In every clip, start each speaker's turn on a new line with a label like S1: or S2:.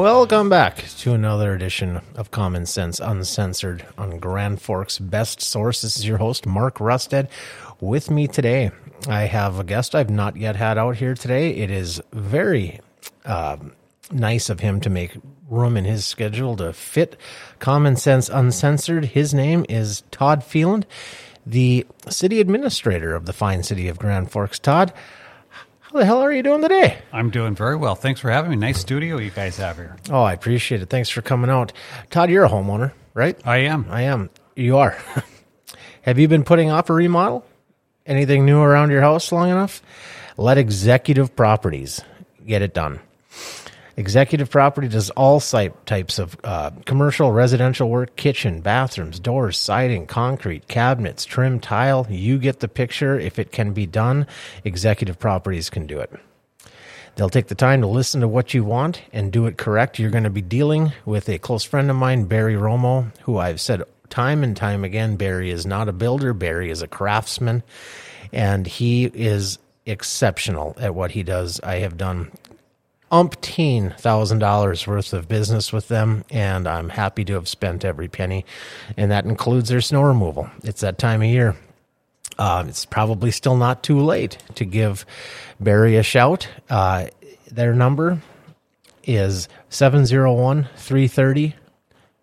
S1: Welcome back to another edition of Common Sense UnSensored on Grand Forks Best Source. This is your host, Mark Rusted. With me today, I have a guest I've not yet had out here today. It is very uh, nice of him to make room in his schedule to fit Common Sense UnSensored. His name is Todd Feland, the city administrator of the fine city of Grand Forks. Todd, how the hell are you doing today?
S2: I'm doing very well. Thanks for having me. Nice studio you guys have here.
S1: Oh, I appreciate it. Thanks for coming out. Todd, you're a homeowner, right?
S2: I am.
S1: I am. You are. have you been putting off a remodel? Anything new around your house long enough? Let Executive Properties get it done. Executive Property does all site types of uh, commercial, residential work, kitchen, bathrooms, doors, siding, concrete, cabinets, trim, tile. You get the picture. If it can be done, Executive Properties can do it. They'll take the time to listen to what you want and do it correct. You're going to be dealing with a close friend of mine, Barry Romo, who I've said time and time again Barry is not a builder, Barry is a craftsman, and he is exceptional at what he does. I have done umpteen thousand dollars worth of business with them, and I'm happy to have spent every penny, and that includes their snow removal. It's that time of year. Uh, it's probably still not too late to give Barry a shout. Uh, their number is 701 330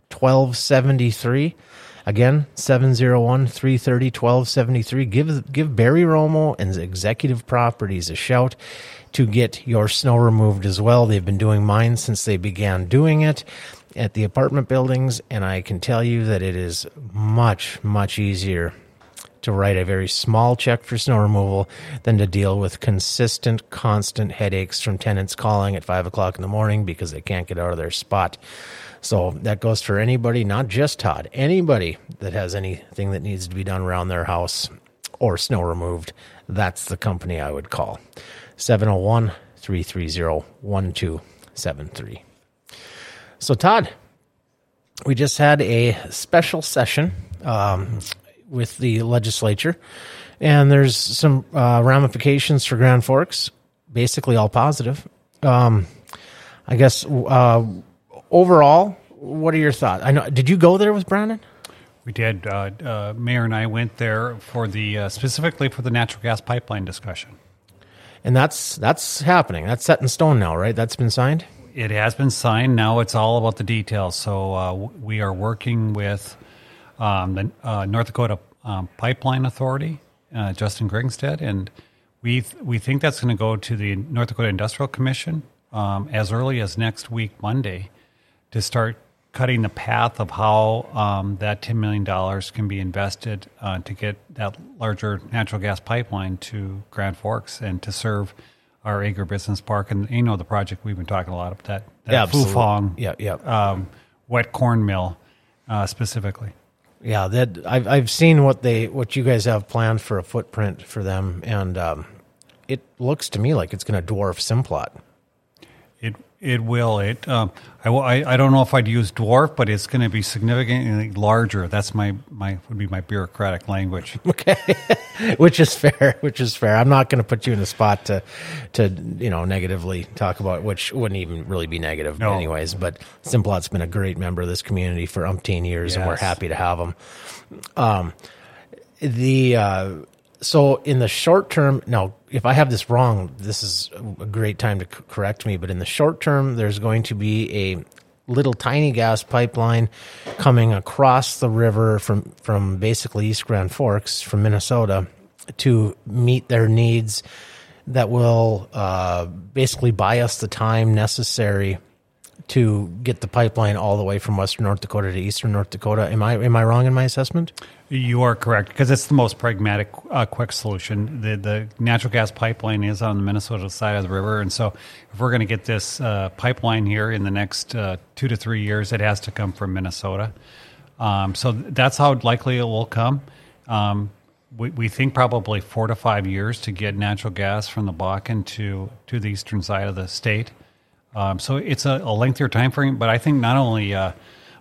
S1: 1273. Again, 701 330 1273. Give, give Barry Romo and Executive Properties a shout to get your snow removed as well. They've been doing mine since they began doing it at the apartment buildings, and I can tell you that it is much, much easier to write a very small check for snow removal than to deal with consistent, constant headaches from tenants calling at five o'clock in the morning because they can't get out of their spot. So that goes for anybody, not just Todd, anybody that has anything that needs to be done around their house or snow removed. That's the company I would call. 701 330 1273. So, Todd, we just had a special session um, with the legislature, and there's some uh, ramifications for Grand Forks, basically all positive. Um, I guess uh, overall, what are your thoughts? I know. Did you go there with Brandon?
S2: We did. Uh, uh Mayor and I went there for the uh, specifically for the natural gas pipeline discussion
S1: and that's that's happening. That's set in stone now, right? That's been signed.
S2: It has been signed. Now it's all about the details. So uh, we are working with um, the uh, North Dakota um, Pipeline Authority, uh, Justin Kringstad, and we th- we think that's going to go to the North Dakota Industrial Commission um, as early as next week, Monday, to start cutting the path of how um, that $10 million can be invested uh, to get that larger natural gas pipeline to Grand Forks and to serve our agribusiness park. And you know the project we've been talking a lot about that, that
S1: yeah,
S2: Fufeng
S1: yeah, yeah.
S2: Um, wet corn mill uh, specifically.
S1: Yeah, that I've I've seen what they what you guys have planned for a footprint for them, and um, it looks to me like it's going to dwarf Simplot.
S2: It it will. It. Um, I, I, I don't know if I'd use dwarf, but it's going to be significantly larger. That's my my would be my bureaucratic language.
S1: Okay, which is fair. Which is fair. I'm not going to put you in a spot to to you know negatively talk about which wouldn't even really be negative no. anyways. But Simplot's been a great member of this community for umpteen years, yes. and we're happy to have them. Um, the uh, so in the short term, now if I have this wrong, this is a great time to correct me. But in the short term, there's going to be a little tiny gas pipeline coming across the river from from basically East Grand Forks from Minnesota to meet their needs. That will uh, basically buy us the time necessary to get the pipeline all the way from western North Dakota to eastern North Dakota. Am I am I wrong in my assessment?
S2: You are correct because it's the most pragmatic, uh, quick solution. The the natural gas pipeline is on the Minnesota side of the river, and so if we're going to get this uh, pipeline here in the next uh, two to three years, it has to come from Minnesota. Um, so that's how likely it will come. Um, we, we think probably four to five years to get natural gas from the Bakken to to the eastern side of the state. Um, so it's a, a, lengthier time frame, but I think not only uh,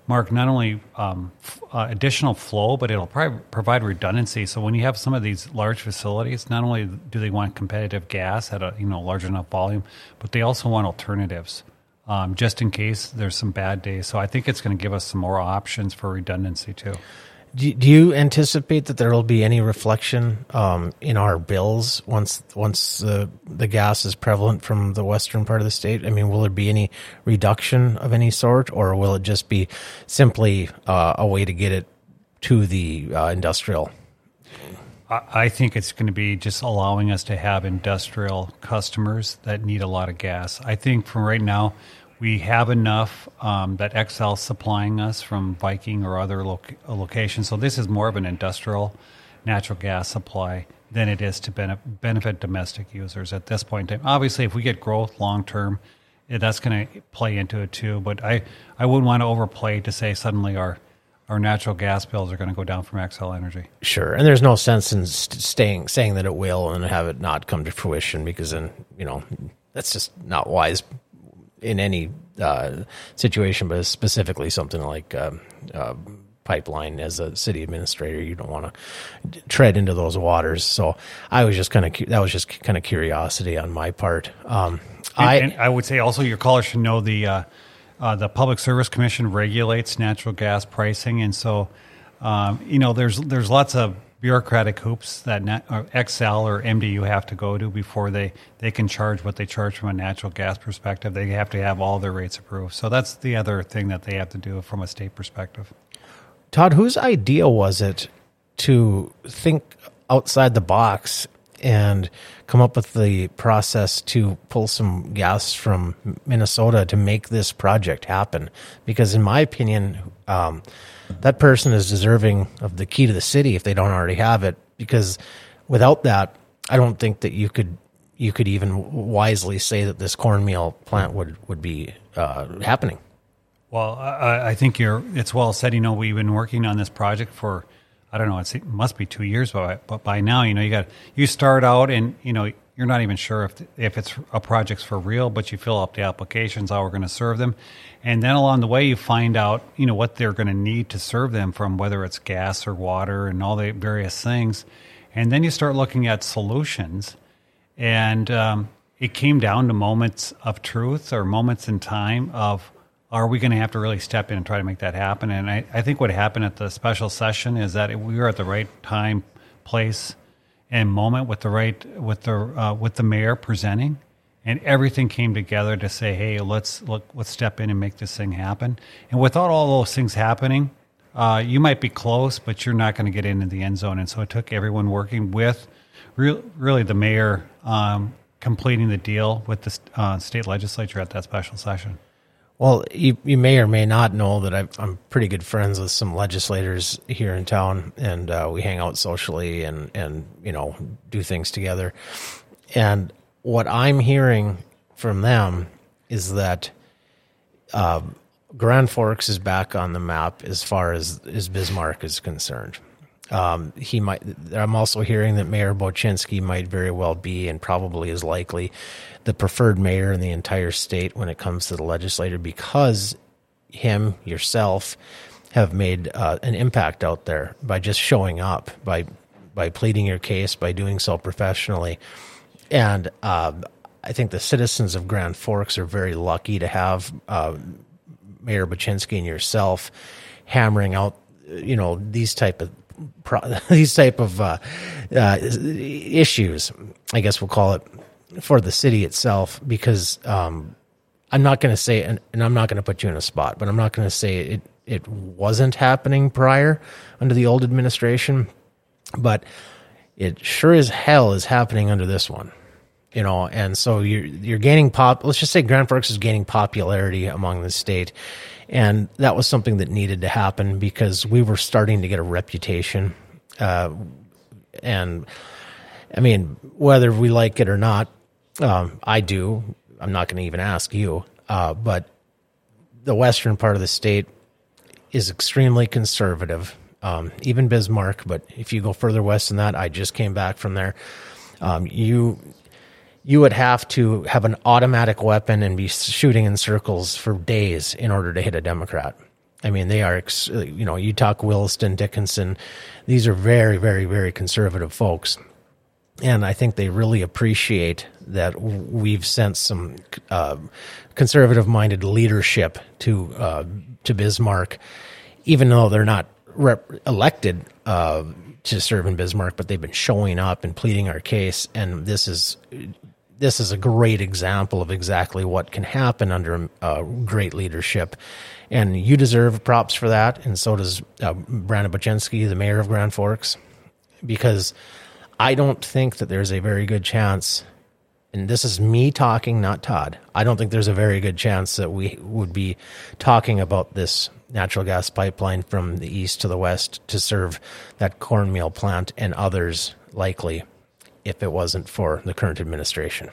S2: Mark, not only um, f- uh, additional flow, but it'll probably provide redundancy. So when you have some of these large facilities, not only do they want competitive gas at a you know large enough volume, but they also want alternatives. um, just in case there's some bad days. So I think it's going to give us some more options for redundancy too.
S1: Do, do you anticipate that there will be any reflection um, in our bills once once the the gas is prevalent from the western part of the state? I mean, will there be any reduction of any sort, or will it just be simply uh, a way to get it to the uh, industrial?
S2: I think it's going to be just allowing us to have industrial customers that need a lot of gas. I think from right now, we have enough um, that Xcel supplying us from Viking or other locations. So this is more of an industrial natural gas supply than it is to benefit domestic users at this point in time. Obviously, if we get growth long term, that's going to play into it too. But I, I wouldn't want to overplay to say suddenly our our natural gas bills are going to go down from Xcel Energy.
S1: Sure, and there's no sense in staying saying that it will and have it not come to fruition because then you know that's just not wise in any uh, situation, but specifically something like uh, uh, pipeline as a city administrator, you don't want to tread into those waters. So I was just kind of that was just kind of curiosity on my part. Um,
S2: I and I would say also your caller should know the uh, uh, the Public Service Commission regulates natural gas pricing, and so um, you know there's there's lots of bureaucratic hoops that net, or Xcel or MDU have to go to before they, they can charge what they charge from a natural gas perspective. They have to have all their rates approved. So that's the other thing that they have to do from a state perspective.
S1: Todd, whose idea was it to think outside the box and come up with the process to pull some gas from Minnesota to make this project happen? Because, in my opinion, um, that person is deserving of the key to the city if they don't already have it. Because without that, I don't think that you could you could even wisely say that this corn mill plant would would be uh, happening.
S2: Well, I, I, think you're. It's well said. You know, we've been working on this project for I don't know. it must be two years, but but by now, you know, you got you start out and you know you're not even sure if if it's a project's for real, but you fill up the applications, how we're going to serve them, and then along the way you find out you know what they're going to need to serve them from whether it's gas or water and all the various things, and then you start looking at solutions, and um, it came down to moments of truth or moments in time of are we going to have to really step in and try to make that happen? And I, I think what happened at the special session is that we were at the right time, place and moment with the right with the uh, with the mayor presenting, and everything came together to say, "Hey, let's look, let's step in and make this thing happen." And without all those things happening, uh, you might be close, but you're not going to get into the end zone. And so it took everyone working with, re- really, the mayor um, completing the deal with the uh, state legislature at that special session.
S1: Well, you, you may or may not know that i am pretty good friends with some legislators here in town, and uh, we hang out socially and and you know do things together. And what I'm hearing from them is that uh, Grand Forks is back on the map as far as as Bismarck is concerned. Um, he might. I'm also hearing that Mayor Bochenski might very well be, and probably is likely, the preferred mayor in the entire state when it comes to the legislature because him, yourself, have made uh, an impact out there by just showing up, by by pleading your case, by doing so professionally, and uh, I think the citizens of Grand Forks are very lucky to have uh, Mayor Bochenski and yourself hammering out, you know, these type of these type of uh, uh, issues. I guess we'll call it for the city itself, because um, I'm not going to say, and, and I'm not going to put you in a spot, but I'm not going to say it. It wasn't happening prior under the old administration, but it sure as hell is happening under this one you know, and so you're you're gaining pop. Let's just say Grand Forks is gaining popularity among the state, and that was something that needed to happen because we were starting to get a reputation, uh, and I mean, whether we like it or not, um, I do. I'm not going to even ask you, uh, but the western part of the state is extremely conservative. Um, even Bismarck, but if you go further west than that, I just came back from there. Um, you you would have to have an automatic weapon and be shooting in circles for days in order to hit a Democrat. I mean, they are, you know, you talk Williston, Dickinson, these are very, very, very conservative folks. and I think they really appreciate that we've sent some uh, conservative-minded leadership to uh, to Bismarck, even though they're not rep- elected uh, to serve in Bismarck, but they've been showing up and pleading our case, and this is this is a great example of exactly what can happen under uh, great leadership. And you deserve props for that, and so does uh, Brandon Bochenski, the mayor of Grand Forks, because I don't think that there's a very good chance, and this is me talking, not Todd. I don't think there's a very good chance that we would be talking about this natural gas pipeline from the east to the west to serve that corn mill plant and others likely if it wasn't for the current administration.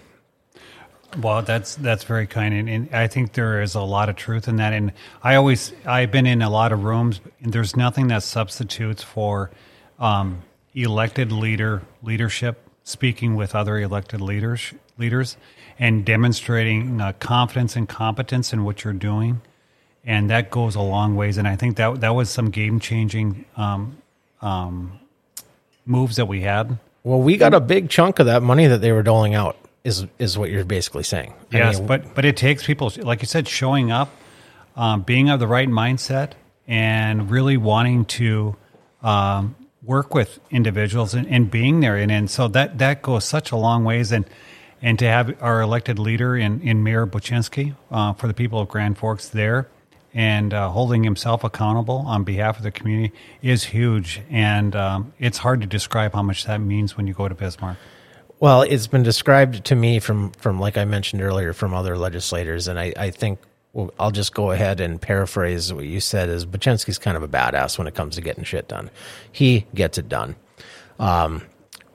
S2: Well, that's that's very kind, and, and, I think there is a lot of truth in that. And I always I've been in a lot of rooms, and there's nothing that substitutes for um, elected leader leadership, speaking with other elected leaders leaders, and demonstrating uh, confidence and competence in what you're doing, and that goes a long ways. And I think that that was some game changing um, um, moves that we had
S1: well, we got a big chunk of that money that they were doling out. Is is what you're basically saying?
S2: Yes, I mean, but but it takes people, like you said, showing up, um, being of the right mindset, and really wanting to um, work with individuals and, and, being there. And, and so that that goes such a long ways. And and to have our elected leader in, in Mayor Bochenski uh, for the people of Grand Forks there and uh, holding himself accountable on behalf of the community is huge. And um, it's hard to describe how much that means when you go to Bismarck.
S1: Well, it's been described to me from, from like I mentioned earlier, from other legislators, and I, I think well, I'll just go ahead and paraphrase what you said. Is Bochenski's kind of a badass when it comes to getting shit done. He gets it done, um,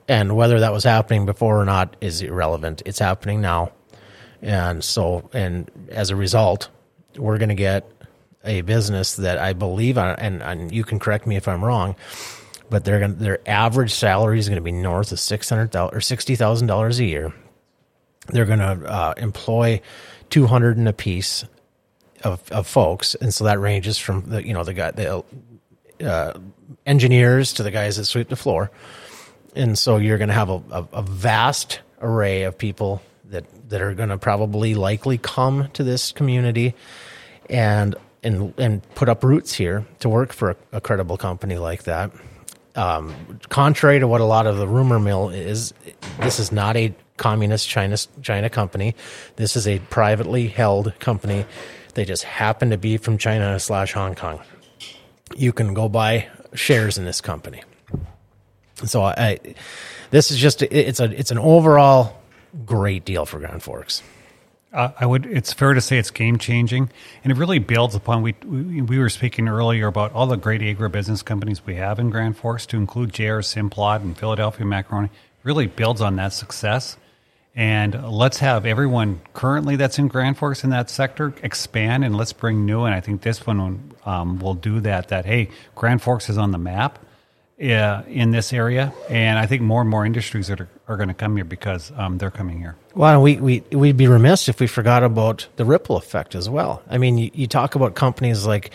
S1: and whether that was happening before or not is irrelevant. It's happening now, and so and as a result, we're going to get a business that I believe, and, and you can correct me if I'm wrong, but they're going their average salary is going to be north of six hundred or sixty thousand dollars a year. They're going to uh, employ two hundred and a piece of, of folks, and so that ranges from the you know the guy the uh, engineers to the guys that sweep the floor, and so you're going to have a, a, a vast array of people that that are going to probably likely come to this community and and and put up roots here to work for a, a credible company like that. Um, contrary to what a lot of the rumor mill is, this is not a communist China China company. This is a privately held company. They just happen to be from China slash Hong Kong. You can go buy shares in this company. So I, this is just it's a it's an overall great deal for Grand Forks.
S2: Uh, I would. It's fair to say it's game changing, and it really builds upon. We, we, we were speaking earlier about all the great agribusiness companies we have in Grand Forks, to include JR Simplot and Philadelphia Macaroni. Really builds on that success, and let's have everyone currently that's in Grand Forks in that sector expand, and let's bring new. And I think this one um, will do that. That hey, Grand Forks is on the map uh, in this area, and I think more and more industries are, are going to come here because um, they're coming here.
S1: Well, we, we, we'd be remiss if we forgot about the ripple effect as well. I mean, you, you talk about companies like,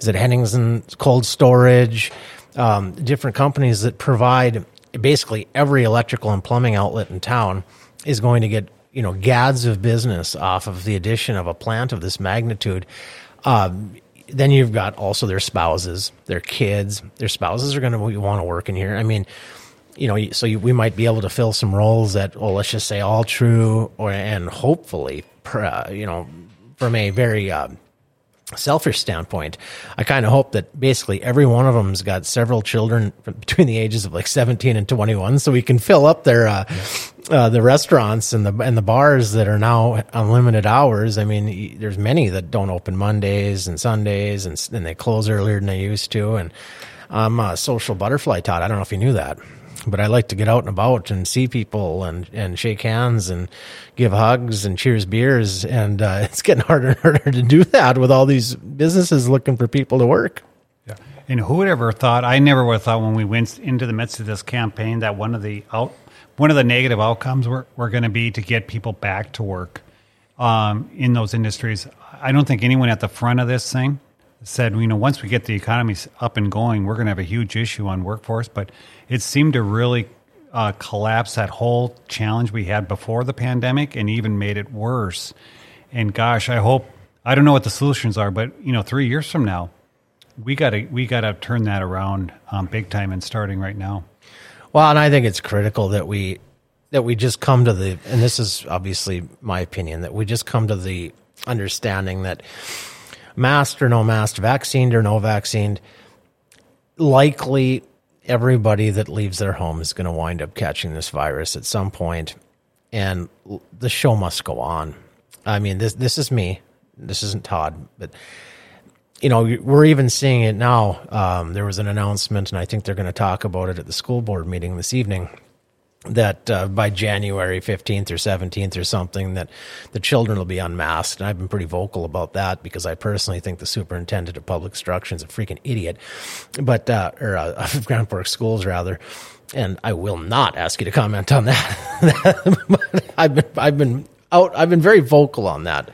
S1: is it Henningsen Cold Storage, um, different companies that provide basically every electrical and plumbing outlet in town is going to get, you know, gads of business off of the addition of a plant of this magnitude. Um, then you've got also their spouses, their kids. Their spouses are going to want to work in here. I mean, you know, so you, we might be able to fill some roles that, well, let's just say Altru, or and hopefully, uh, you know, from a very uh, selfish standpoint, I kind of hope that basically every one of them's got several children between the ages of like 17 and 21, so we can fill up their uh, uh, the restaurants and the and the bars that are now unlimited hours. I mean, there's many that don't open Mondays and Sundays, and, and they close earlier than they used to. And I'm a social butterfly, Todd. I don't know if you knew that but I like to get out and about and see people and, and shake hands and give hugs and cheers beers. And uh, it's getting harder and harder to do that with all these businesses looking for people to work.
S2: Yeah. And who would ever thought, I never would have thought when we went into the midst of this campaign that one of the out, one of the negative outcomes were, were going to be to get people back to work um, in those industries. I don't think anyone at the front of this thing said, you know, once we get the economy up and going, we're going to have a huge issue on workforce. But it seemed to really uh, collapse that whole challenge we had before the pandemic and even made it worse. And gosh, I hope I don't know what the solutions are, but you know, three years from now, we got to we got to turn that around um, big time and starting right now.
S1: Well, and I think it's critical that we that we just come to the and this is obviously my opinion that we just come to the understanding that masked or no masked, vaccinated or no vaccinated, likely everybody that leaves their home is going to wind up catching this virus at some point, and the show must go on. I mean, this this is me. This isn't Todd, but you know, we're even seeing it now. Um, there was an announcement, and I think they're going to talk about it at the school board meeting this evening. That uh, by January 15th or 17th or something, that the children will be unmasked. And I've been pretty vocal about that because I personally think the superintendent of public instruction is a freaking idiot, but uh, or uh, Grand Forks schools rather. And I will not ask you to comment on that. I've been I've been out. I've been very vocal on that,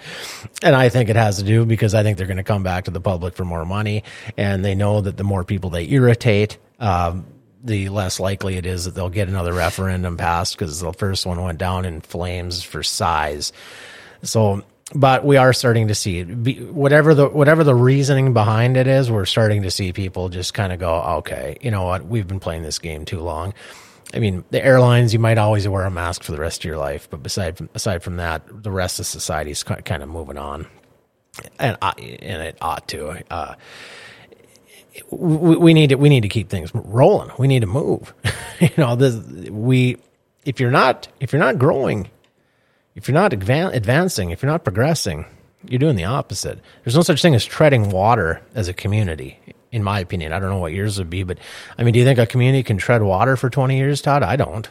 S1: and I think it has to do because I think they're going to come back to the public for more money, and they know that the more people they irritate, um, the less likely it is that they'll get another referendum passed because the first one went down in flames for size. So, but we are starting to see whatever the whatever the reasoning behind it is. We're starting to see people just kind of go, okay, you know what? We've been playing this game too long I mean, the airlines, you might always wear a mask for the rest of your life, but beside aside from that, the rest of society is kind of moving on, and I, and it ought to. Uh, we, we, need to we need to keep things rolling. We need to move. you know, this, we if you're not if you're not growing, if you're not advan- advancing, if you're not progressing, you're doing the opposite. There's no such thing as treading water as a community in my opinion. I don't know what yours would be, but I mean, do you think a community can tread water for 20 years, Todd? I don't.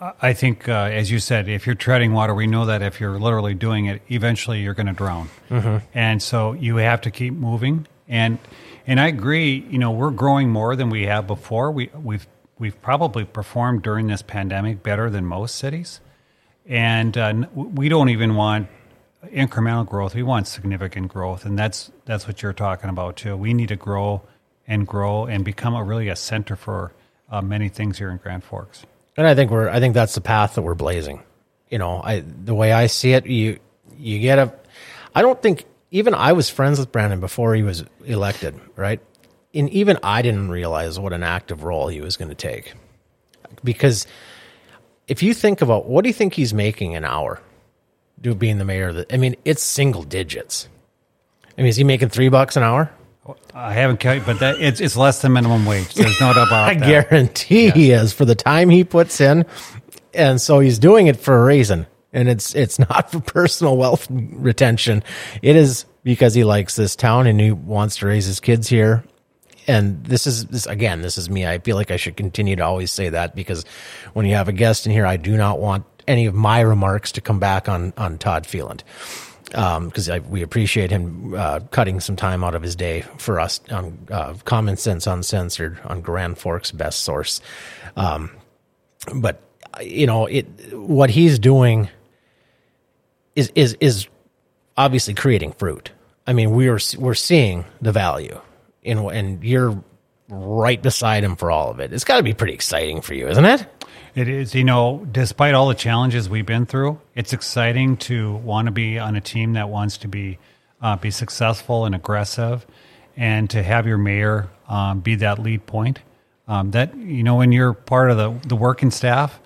S2: I think, uh, as you said, if you're treading water, we know that if you're literally doing it, eventually you're going to drown. Mm-hmm. And so you have to keep moving. And and I agree. You know, we're growing more than we have before. We we've we've probably performed during this pandemic better than most cities. And uh, we don't even want incremental growth. We want significant growth, and that's that's what you're talking about too. We need to grow and grow and become a really a center for uh, many things here in Grand Forks.
S1: And I think we're I think that's the path that we're blazing. You know, I the way I see it, you you get a. I don't think even I was friends with Brandon before he was elected, right? And even I didn't realize what an active role he was going to take, because if you think about what do you think he's making an hour do being the mayor. of The, I mean, it's single digits. I mean, is he making three bucks an hour?
S2: I haven't counted, but that it's it's less than minimum wage. There's no doubt about
S1: I that. guarantee yeah. he is for the time he puts in, and so he's doing it for a reason. And it's it's not for personal wealth retention. It is because he likes this town and he wants to raise his kids here. And this is this again. This is me. I feel like I should continue to always say that because when you have a guest in here, I do not want any of my remarks to come back on on Todd Feland because um, we appreciate him uh, cutting some time out of his day for us on uh, Common Sense UnSensored on Grand Forks Best Source. Um, but you know, it what he's doing is is is obviously creating fruit. I mean, we're we're seeing the value and you're right beside him for all of it. It's got to be pretty exciting for you, isn't it?
S2: It is, you know, despite all the challenges we've been through, it's exciting to want to be on a team that wants to be uh, be successful and aggressive, and to have your mayor um, be that lead point. Um, that you know, when you're part of the the working staff,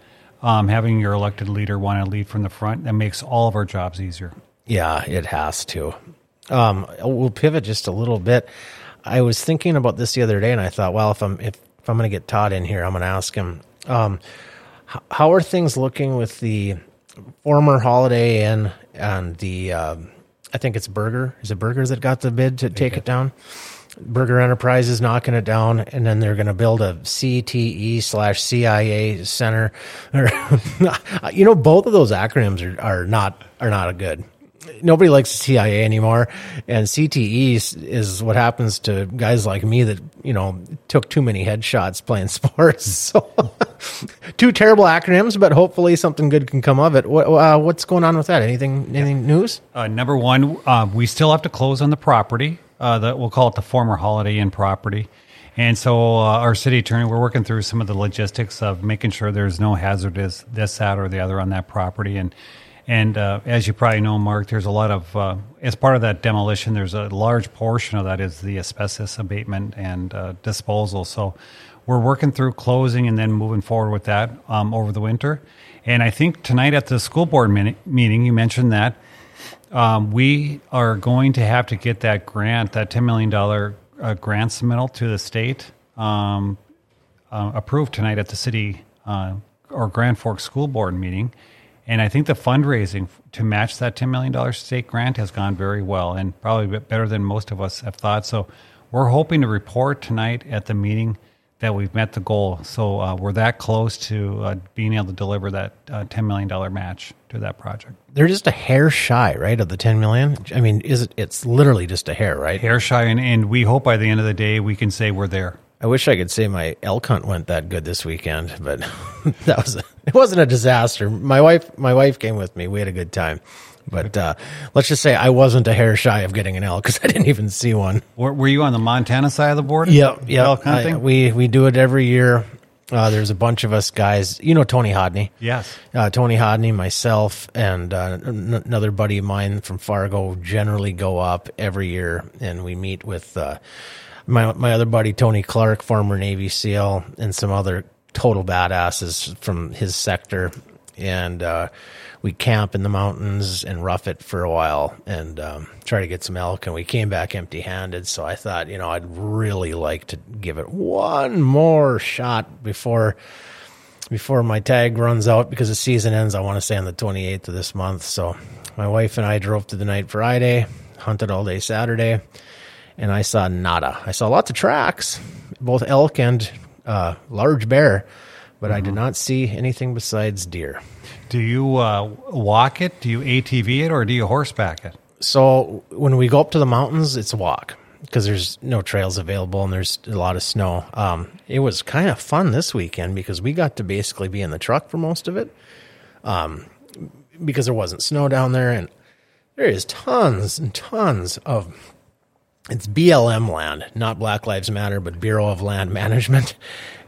S2: um, having your elected leader want to lead from the front, that makes all of our jobs easier.
S1: Yeah, it has to. Um, we'll pivot just a little bit. I was thinking about this the other day, and I thought, well, if I'm if, if I'm going to get Todd in here, I'm going to ask him um, how are things looking with the former Holiday Inn and the? Um, I think it's Burger. Is it Burger that got the bid to take it down? Burger Enterprises knocking it down, and then they're going to build a CTE slash CIA center. you know, both of those acronyms are, are not are not good nobody likes CIA anymore, and CTE is what happens to guys like me that you know took too many headshots playing sports. So, two terrible acronyms, but hopefully something good can come of it. What, uh, what's going on with that? Anything? Anything news?
S2: Uh, number one, uh, we still have to close on the property. Uh, that we'll call it the former Holiday Inn property. And so uh, our city attorney, we're working through some of the logistics of making sure there's no hazardous this, that, or the other on that property. And and uh, as you probably know, Mark, there's a lot of uh, as part of that demolition, there's a large portion of that is the asbestos abatement and uh, disposal. So we're working through closing and then moving forward with that um, over the winter. And I think tonight at the school board meeting, you mentioned that um, we are going to have to get that grant, that $10 million uh, grant submittal to the state um, uh, approved tonight at the city uh, or Grand Forks School Board meeting. And I think the fundraising to match that $10 million state grant has gone very well and probably better than most of us have thought. So we're hoping to report tonight at the meeting that we've met the goal. So uh, we're that close to uh, being able to deliver that uh, $10 million match to that project.
S1: They're just a hair shy, right, of the 10 million? I mean, is it it's literally just a hair, right?
S2: Hair shy and, and we hope by the end of the day we can say we're there.
S1: I wish I could say my elk hunt went that good this weekend, but that was a, it wasn't a disaster. My wife my wife came with me. We had a good time. But uh, let's just say I wasn't a hair shy of getting an elk because I didn't even see one.
S2: Were, were, you on the Montana side of the border?
S1: Yeah, yeah. I, we we do it every year. Uh, there's a bunch of us guys. You know Tony Hodney.
S2: Yes.
S1: Uh, Tony Hodney, myself, and uh, n- another buddy of mine from Fargo generally go up every year, and we meet with uh, my my other buddy Tony Clark, former Navy SEAL, and some other total badasses from his sector, and uh, we camp in the mountains and rough it for a while and um, try to get some elk. And we came back empty handed. So I thought, you know, I'd really like to give it one more shot before before my tag runs out because the season ends. I want to say on the 28th of this month. So my wife and I drove to the night Friday, hunted all day Saturday, and I saw nada. I saw lots of tracks, both elk and uh, large bear, but mm-hmm. I did mm-hmm. not see anything besides deer.
S2: Do you uh, walk it? Do you ATV it, or do you horseback it?
S1: So when we go up to the mountains, it's a walk because there's no trails available and there's a lot of snow. Um, it was kind of fun this weekend because we got to basically be in the truck for most of it, um, because there wasn't snow down there, and there is tons and tons of it's BLM land, not Black Lives Matter, but Bureau of Land Management,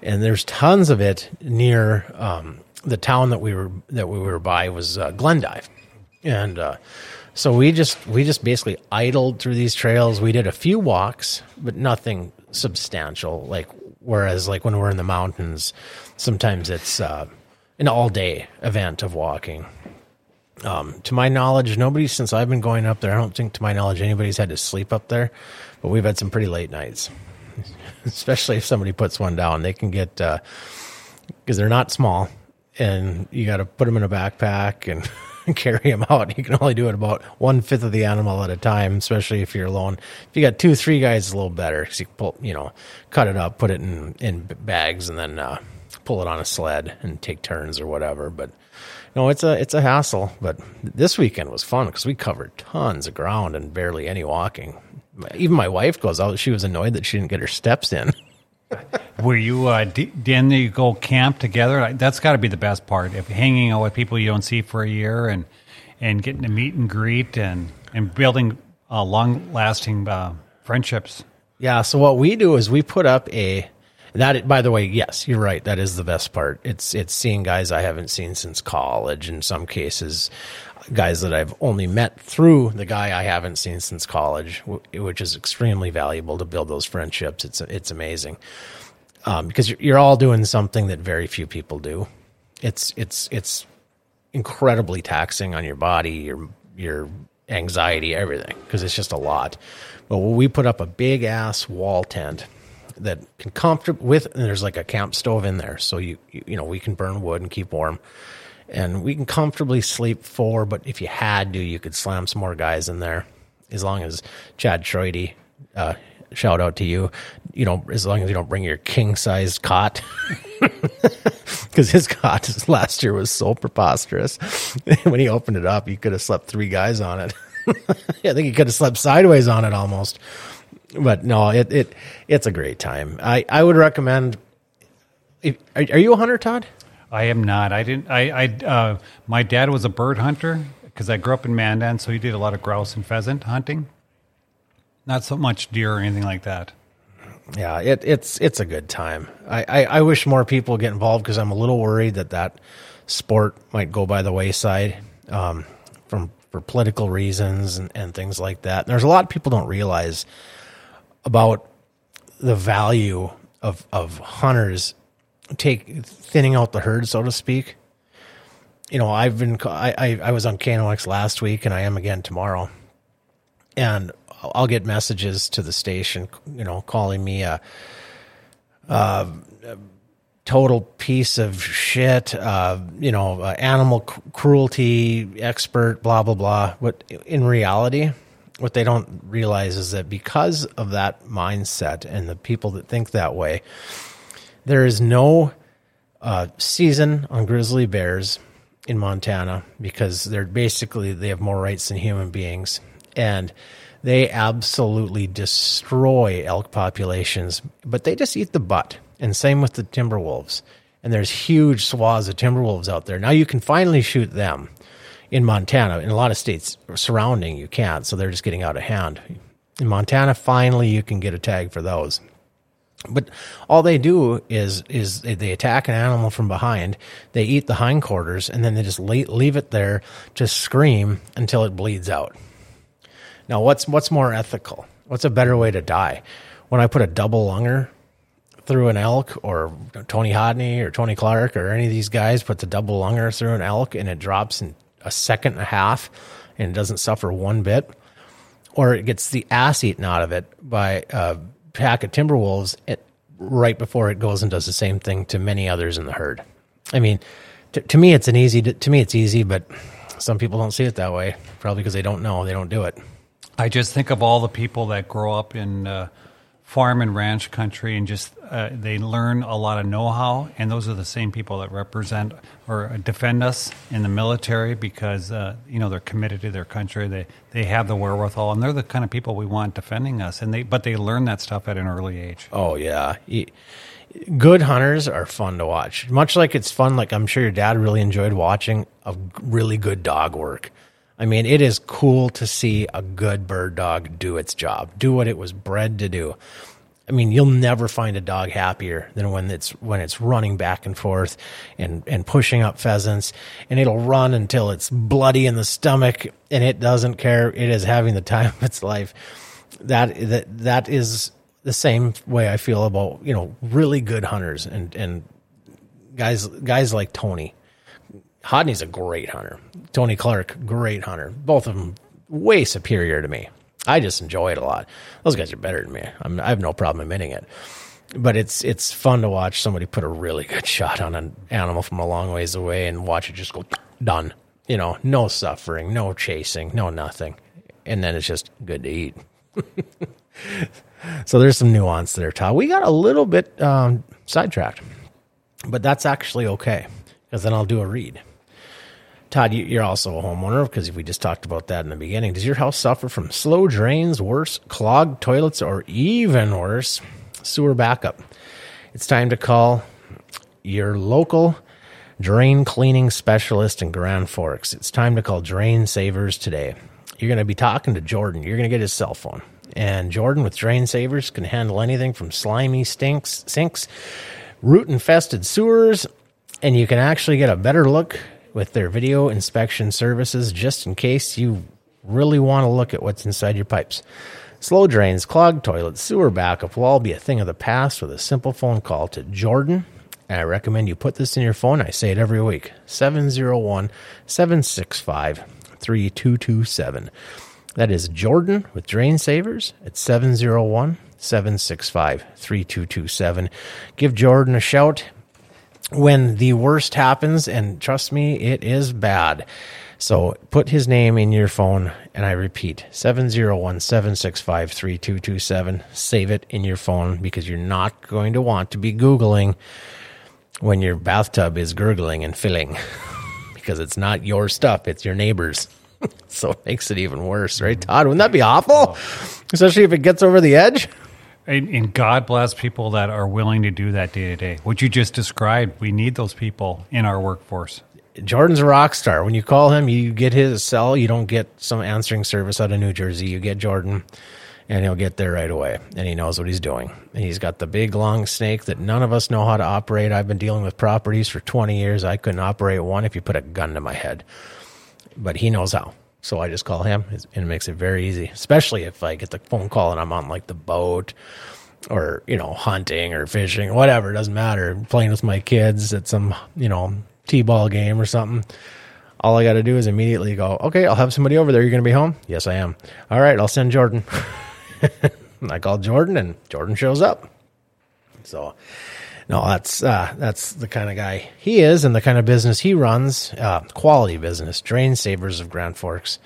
S1: and there's tons of it near um, the town that we were that we were by was uh, Glendive, and uh, so we just we just basically idled through these trails. We did a few walks, but nothing substantial. Like whereas like when we're in the mountains, sometimes it's uh, an all day event of walking. Um, to my knowledge, nobody since I've been going up there. I don't think, to my knowledge, anybody's had to sleep up there, but we've had some pretty late nights. Especially if somebody puts one down, they can get because uh, they're not small and you got to put them in a backpack and carry them out. You can only do it about one fifth of the animal at a time, especially if you're alone. If you got two, three guys, it's a little better because you pull, you know, cut it up, put it in in bags, and then uh, pull it on a sled and take turns or whatever. But no, it's a it's a hassle. But this weekend was fun because we covered tons of ground and barely any walking. Even my wife goes out; she was annoyed that she didn't get her steps in.
S2: Were you uh, you go camp together? That's got to be the best part. If hanging out with people you don't see for a year and and getting to meet and greet and and building uh, long lasting uh, friendships.
S1: Yeah. So what we do is we put up a that. By the way, yes, you're right. That is the best part. It's it's seeing guys I haven't seen since college. In some cases, guys that I've only met through the guy I haven't seen since college, which is extremely valuable to build those friendships. It's it's amazing um, because you're, all doing something that very few people do. It's it's it's incredibly taxing on your body, your your anxiety, everything because it's just a lot. But we put up a big ass wall tent that can comfortable with, and there's like a camp stove in there, so you, you you know we can burn wood and keep warm and we can comfortably sleep four. But if you had to, you could slam some more guys in there, as long as Chad Schroedy, uh, shout out to you. You know, as long as you don't bring your king sized cot, because his cot last year was so preposterous. when he opened it up, he could have slept three guys on it. I think he could have slept sideways on it almost. But no, it it it's a great time. I I would recommend. If, are, are you a hunter, Todd?
S2: I am not. I didn't. I. I uh, my dad was a bird hunter because I grew up in Mandan, so he did a lot of grouse and pheasant hunting. Not so much deer or anything like that.
S1: yeah, it, it's it's a good time. I, I, I wish more people get involved because I'm a little worried that that sport might go by the wayside um, from for political reasons and, and things like that. And there's a lot of people don't realize about the value of of hunters take thinning out the herd, so to speak. You know, I've been I I, I was on KNOX last week, and I am again tomorrow, and I'll get messages to the station, you know, calling me a, a total piece of shit, uh, you know, animal cruelty expert, blah blah blah. What in reality, what they don't realize is that because of that mindset and the people that think that way, there is no uh, season on grizzly bears in Montana because they're basically they have more rights than human beings and they absolutely destroy elk populations, but they just eat the butt. And same with the timber wolves. And there's huge swaths of timber wolves out there. Now you can finally shoot them in Montana. In a lot of states surrounding, you can't. So they're just getting out of hand. In Montana, finally, you can get a tag for those. But all they do is is they attack an animal from behind. They eat the hindquarters, and then they just leave it there to scream until it bleeds out. Now, what's what's more ethical? What's a better way to die? When I put a double lunger through an elk, or Tony Hodney or Tony Clark or any of these guys put the double lunger through an elk and it drops in a second and a half and it doesn't suffer one bit, or it gets the ass eaten out of it by a pack of timber wolves it, right before it goes and does the same thing to many others in the herd. I mean, to, to me, it's an easy. To me, it's easy, but some people don't see it that way. Probably because they don't know, they don't do it.
S2: I just think of all the people that grow up in uh, farm and ranch country and just uh, they learn a lot of know-how and those are the same people that represent or defend us in the military because uh, you know they're committed to their country. They they have the wherewithal and they're the kind of people we want defending us and they but they learn that stuff at an early age.
S1: Oh yeah. Good hunters are fun to watch. Much like it's fun like i'm sure your dad really enjoyed watching a really good dog work I mean, it is cool to see a good bird dog do its job, do what it was bred to do. I mean, you'll never find a dog happier than when it's when it's running back and forth and and pushing up pheasants, and it'll run until it's bloody in the stomach, and it doesn't care. It is having the time of its life. That that that is the same way I feel about you know really good hunters and and guys guys like Tony Hodney's a great hunter. Tony Clark, great hunter. Both of them way superior to me. I just enjoy it a lot. Those guys are better than me. I'm, i have no problem admitting it. But it's it's fun to watch somebody put a really good shot on an animal from a long ways away and watch it just go done. You know, no suffering, no chasing, no nothing, and then it's just good to eat. so there's some nuance there, Todd. We got a little bit um, sidetracked, but that's actually okay because then I'll do a read. Todd, you're also a homeowner because we just talked about that in the beginning. Does your house suffer from slow drains, worse, clogged toilets, or even worse, sewer backup? It's time to call your local drain cleaning specialist in Grand Forks. It's time to call Drain Savers today. You're going to be talking to Jordan. You're going to get his cell phone. And Jordan with Drain Savers can handle anything from slimy stinks, sinks, root infested sewers, and you can actually get a better look with their video inspection services just in case you really want to look at what's inside your pipes. Slow drains, clogged toilets, sewer backup will all be a thing of the past with a simple phone call to Jordan. I recommend you put this in your phone. I say it every week 701 765 3227. That is Jordan with Drain Savers at 701 765 3227. Give Jordan a shout when the worst happens, and trust me, it is bad. So put his name in your phone, and I repeat 701 765 3227. Save it in your phone because you're not going to want to be Googling when your bathtub is gurgling and filling because it's not your stuff, it's your neighbor's. so it makes it even worse, right, Todd? Wouldn't that be awful? Oh. Especially if it gets over the edge.
S2: And, and, God bless people that are willing to do that day to day. What you just described, we need those people in our workforce.
S1: Jordan's a rock star. When you call him, you get his cell. You don't get some answering service out of New Jersey. You get Jordan, and he'll get there right away. And he knows what he's doing. And he's got the big long snake that none of us know how to operate. I've been dealing with properties for 20 years. I couldn't operate one if you put a gun to my head, but he knows how. So I just call him, and it makes it very easy. Especially if I get the phone call and I'm on like the boat or you know hunting or fishing, whatever. It doesn't matter. Playing with my kids at some you know t-ball game or something. All I got to do is immediately go. Okay, I'll have somebody over there. You're going to be home? Yes, I am. All right, I'll send Jordan. I call Jordan, and Jordan shows up. So, no, that's uh, that's the kind of guy he is, and the kind of business he runs. Uh, quality business, Drain Savers of Grand Forks.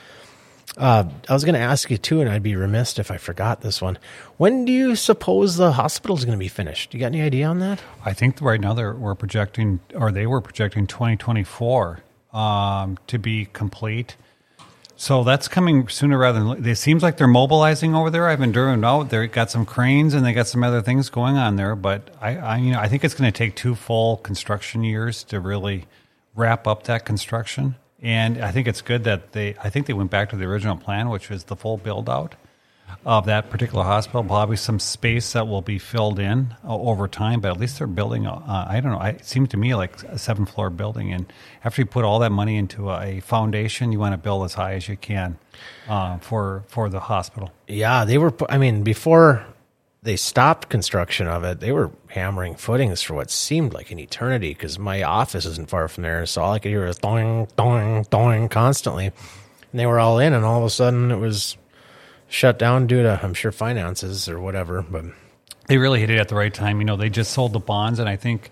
S1: Uh, I was going to ask you too, and I'd be remiss if I forgot this one. When do you suppose the hospital is going to be finished? You got any idea on that?
S2: I think right now they're we're projecting, or they were projecting 2024 um, to be complete. So that's coming sooner rather than. It seems like they're mobilizing over there. I've been doing out. They got some cranes and they got some other things going on there. But I, I you know, I think it's going to take two full construction years to really wrap up that construction. And I think it's good that they. I think they went back to the original plan, which was the full build out of that particular hospital. Probably some space that will be filled in uh, over time, but at least they're building. Uh, I don't know. It seemed to me like a seven floor building, and after you put all that money into a foundation, you want to build as high as you can uh, for for the hospital.
S1: Yeah, they were. I mean, before they stopped construction of it, they were hammering footings for what seemed like an eternity because my office isn't far from there. So all I could hear was doing, doing, doing constantly. And they were all in, and all of a sudden it was shut down due to, I'm sure, finances or whatever. But
S2: they really hit it at the right time. You know, they just sold the bonds, and I think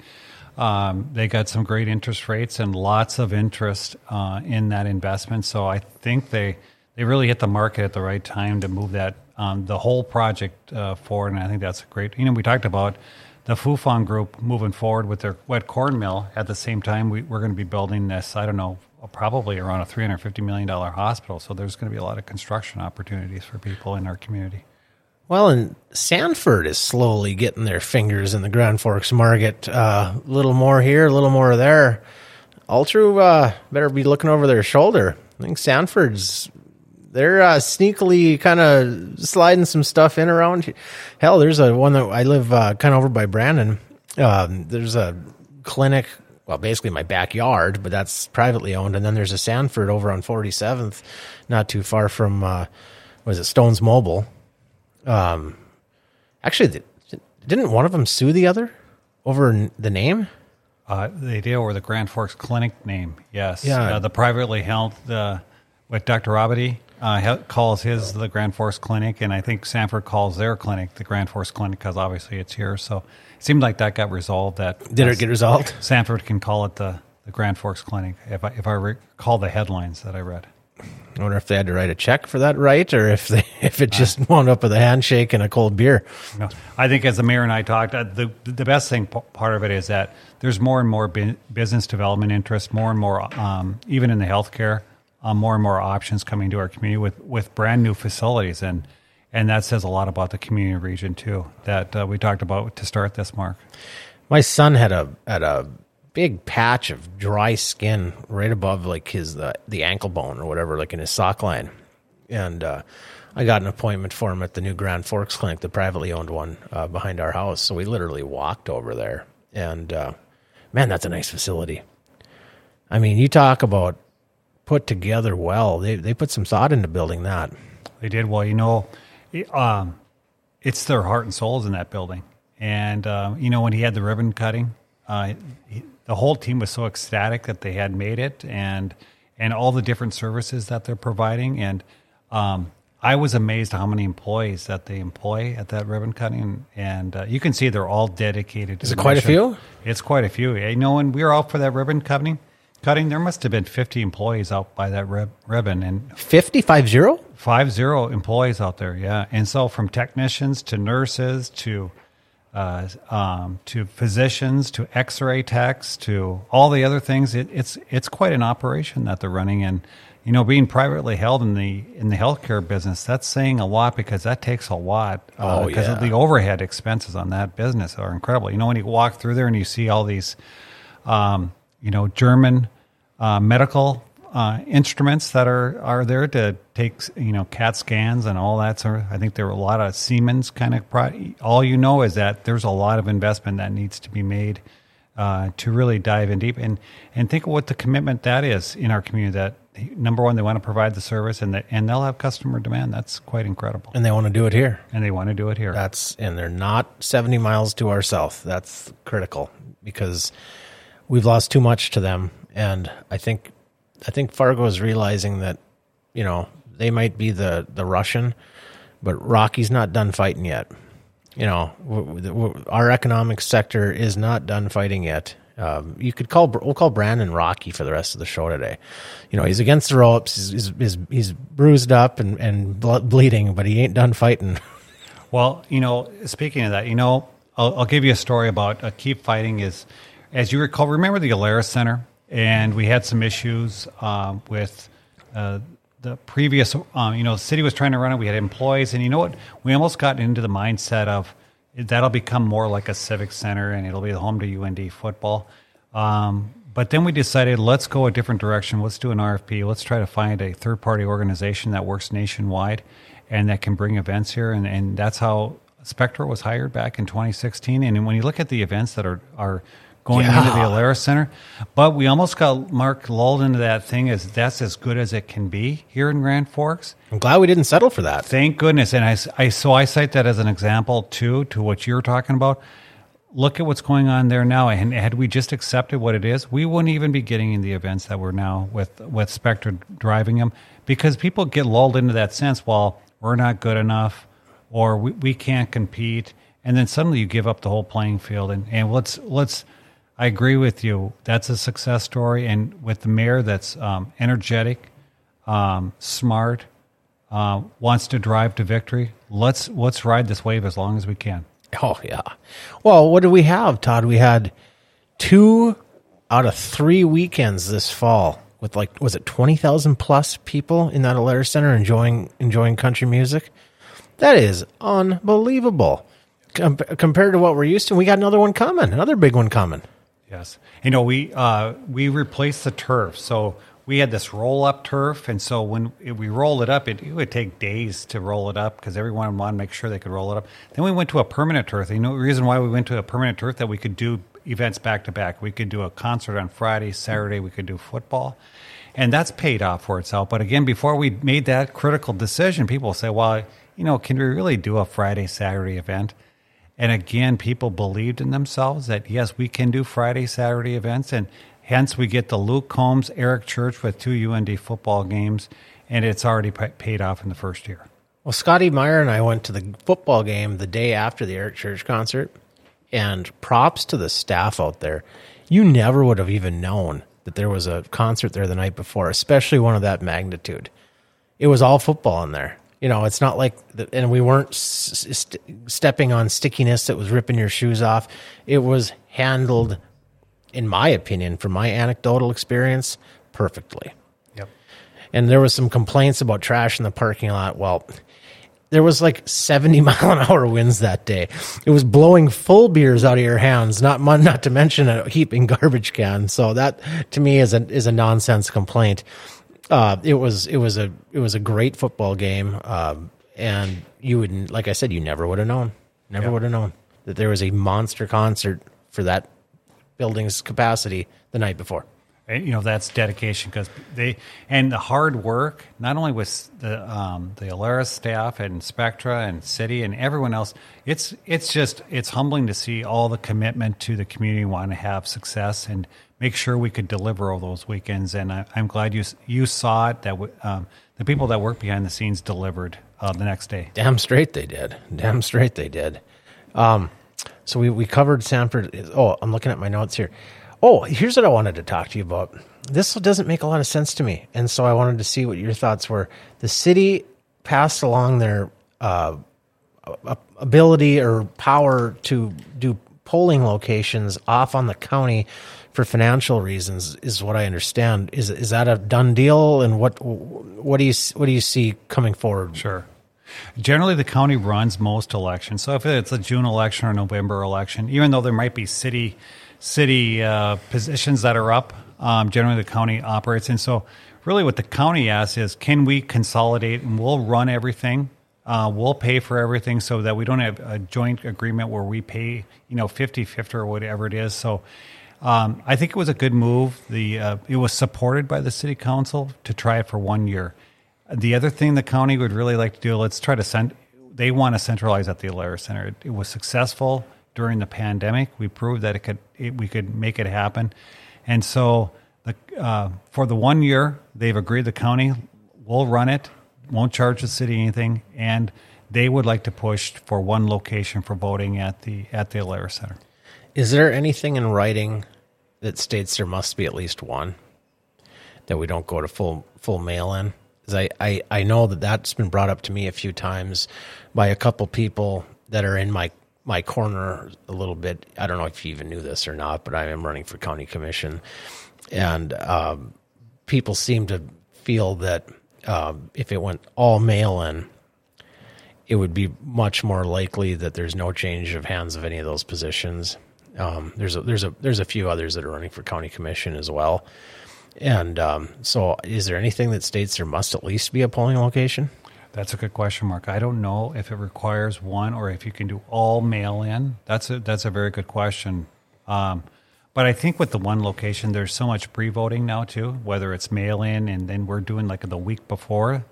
S2: um, they got some great interest rates and lots of interest uh, in that investment. So I think they they really hit the market at the right time to move that um, the whole project uh, forward, and I think that's great. You know, we talked about the Fufeng Group moving forward with their wet corn mill. At the same time, we, we're going to be building this. I don't know, probably around a three hundred fifty million dollar hospital. So there's going to be a lot of construction opportunities for people in our community.
S1: Well, and Sanford is slowly getting their fingers in the Grand Forks market. A uh, little more here, a little more there. Altru uh, better be looking over their shoulder. I think Sanford's they're uh, sneakily kind of sliding some stuff in around. Hell, there's a one that I live uh, kind of over by Brandon. Um, there's a clinic, well, basically my backyard, but that's privately owned. And then there's a Sanford over on 47th, not too far from, uh, was it Stones Mobile? Um, actually, didn't one of them sue the other over the name?
S2: Uh, they did, or the Grand Forks Clinic name. Yes.
S1: Yeah.
S2: Uh, the privately held, uh, with Dr. Robity uh, calls his the Grand Forks Clinic, and I think Sanford calls their clinic the Grand Forks Clinic because obviously it's here. So it seemed like that got resolved. That
S1: did it get resolved?
S2: Sanford can call it the, the Grand Forks Clinic if I if I recall the headlines that I read.
S1: I wonder if they had to write a check for that, right, or if they if it just uh, wound up with a handshake and a cold beer.
S2: No, I think as the mayor and I talked, uh, the the best thing part of it is that there's more and more business development interest, more and more um, even in the healthcare uh, more and more options coming to our community with, with brand new facilities. And, and that says a lot about the community region, too, that uh, we talked about to start this, Mark.
S1: My son had a, had a big patch of dry skin right above like his the, the ankle bone or whatever, like in his sock line. And uh, I got an appointment for him at the new Grand Forks Clinic, the privately owned one uh, behind our house. So we literally walked over there. And uh, man, that's a nice facility. I mean, you talk about put together well. They they put some thought into building that.
S2: They did well. You know, um, it's their heart and souls in that building. And uh, you know, when he had the ribbon cutting, uh, he, the whole team was so ecstatic that they had made it, and and all the different services that they're providing. And um, I was amazed how many employees that they employ at that ribbon cutting, and uh, you can see they're all dedicated.
S1: Is it quite mission. a few?
S2: It's quite a few. You know, when we were out for that ribbon cutting, cutting, there must have been 50 employees out by that rib- ribbon. and
S1: 50, five zero?
S2: Five zero employees out there, yeah. And so from technicians to nurses to uh, um, to physicians to X-ray techs to all the other things, it, it's it's quite an operation that they're running. And you know, being privately held in the in the healthcare business, that's saying a lot because that takes a lot.
S1: Uh, oh,
S2: because
S1: yeah.
S2: the overhead expenses on that business are incredible. You know, when you walk through there and you see all these, um, you know, German uh, medical uh, instruments that are are there to take you know CAT scans and all that sort. Of, I think there are a lot of Siemens kind of. Pro- all you know is that there's a lot of investment that needs to be made uh, to really dive in deep and and think of what the commitment that is in our community. That number one, they want to provide the service and that and they'll have customer demand. That's quite incredible.
S1: And they want to do it here.
S2: And they want to do it here.
S1: That's and they're not 70 miles to our south. That's critical because we've lost too much to them and I think I think Fargo is realizing that you know, they might be the the Russian, but Rocky's not done fighting yet. You know, our economic sector is not done fighting yet um, you could call we'll call Brandon Rocky for the rest of the show today. You know, he's against the ropes. He's he's, he's bruised up and and bleeding, but he ain't done fighting.
S2: Well, you know, speaking of that, you know, I'll, I'll give you a story about uh, keep fighting. Is as you recall, remember the Alerus Center, and we had some issues um, with. Uh, the previous, um, you know, the city was trying to run it. We had employees, and you know what? We almost got into the mindset of that'll become more like a civic center and it'll be the home to UND football. Um, but then we decided let's go a different direction. Let's do an RFP. Let's try to find a third party organization that works nationwide and that can bring events here. And, and that's how Spectra was hired back in 2016. And when you look at the events that are, are going yeah. into the Alerus Center. But we almost got Mark lulled into that thing as that's as good as it can be here in Grand Forks.
S1: I'm glad we didn't settle for that.
S2: Thank goodness. And I, I so I cite that as an example too to what you're talking about. Look at what's going on there now. And had we just accepted what it is, we wouldn't even be getting in the events that we're now with with Spectra driving them because people get lulled into that sense. Well, we're not good enough, or we, we can't compete, and then suddenly you give up the whole playing field. And, and let's let's I agree with you. That's a success story, and with the mayor that's um, energetic, um, smart, uh, wants to drive to victory. Let's let's ride this wave as long as we can.
S1: Oh yeah. Well, what do we have, Todd? We had two out of three weekends this fall with like was it twenty thousand plus people in that Alerus Center enjoying enjoying country music. That is unbelievable Com- compared to what we're used to. We got another one coming, another big one coming.
S2: Yes, you know we uh, we replaced the turf, so we had this roll up turf, and so when we rolled it up, it, it would take days to roll it up because everyone wanted to make sure they could roll it up. Then we went to a permanent turf. You know the reason why we went to a permanent turf that we could do events back to back. We could do a concert on Friday, Saturday. We could do football, and that's paid off for itself. But again, before we made that critical decision, people say, "Well, you know, can we really do a Friday, Saturday event?" And again, people believed in themselves that yes, we can do Friday, Saturday events, and hence we get the Luke Combs, Eric Church with two UND football games, and it's already paid off in the first year.
S1: Well, Scotty Meyer and I went to the football game the day after the Eric Church concert, and props to the staff out there. You never would have even known that there was a concert there the night before, especially one of that magnitude. It was all football in there. You know, it's not like, the, and we weren't st- stepping on stickiness that was ripping your shoes off. It was handled, in my opinion, from my anecdotal experience, perfectly.
S2: Yep.
S1: And there was some complaints about trash in the parking lot. Well, there was like 70 mile an hour winds that day. It was blowing full beers out of your hands, not not to mention a heaping garbage can. So that to me is a is a nonsense complaint uh, it was it was a it was a great football game, um, and you would like I said, you never would have known, never would have known that there was a monster concert for that building's capacity the night before.
S2: And, you know that's dedication because they and the hard work not only with the um, the Alerus staff and Spectra and City and everyone else. It's it's just it's humbling to see all the commitment to the community want to have success and make sure we could deliver all those weekends. And I, am glad you you saw it that um, the people that work behind the scenes delivered uh, the next day.
S1: Damn straight they did. Damn straight they did. Um, so we we covered Sanford. Oh, I'm looking at my notes here. Oh, here's what I wanted to talk to you about. This doesn't make a lot of sense to me, and so I wanted to see what your thoughts were. The city passed along their uh, ability or power to do polling locations off on the county for financial reasons is what I understand. Is is that a done deal? And what what do you what do you see coming forward?
S2: Sure. Generally, the county runs most elections. So if it's a June election or November election, even though there might be city city uh, positions that are up, um, generally the county operates. And so really what the county asks is, can we consolidate and we'll run everything. Uh, we'll pay for everything so that we don't have a joint agreement where we pay, you know, 50 50 or whatever it is. So um, I think it was a good move. The uh, It was supported by the city council to try it for one year. The other thing the county would really like to do, let's try to send, they want to centralize at the Alerus Center. It, it was successful during the pandemic. We proved that it could, it, we could make it happen. And so the, uh, for the one year, they've agreed the county will run it, won't charge the city anything, and they would like to push for one location for voting at the at the Alerus Center.
S1: Is there anything in writing that states there must be at least one that we don't go to full full mail in? I, I I know that that's been brought up to me a few times by a couple people that are in my my corner a little bit. I don't know if you even knew this or not, but I am running for county commission, and um, people seem to feel that um, if it went all mail in, it would be much more likely that there's no change of hands of any of those positions. Um, there's a there's a there's a few others that are running for county commission as well. And um, so, is there anything that states there must at least be a polling location?
S2: That's a good question, Mark. I don't know if it requires one or if you can do all mail in. That's a that's a very good question. Um, but I think with the one location, there's so much pre voting now too. Whether it's mail in, and then we're doing like the week before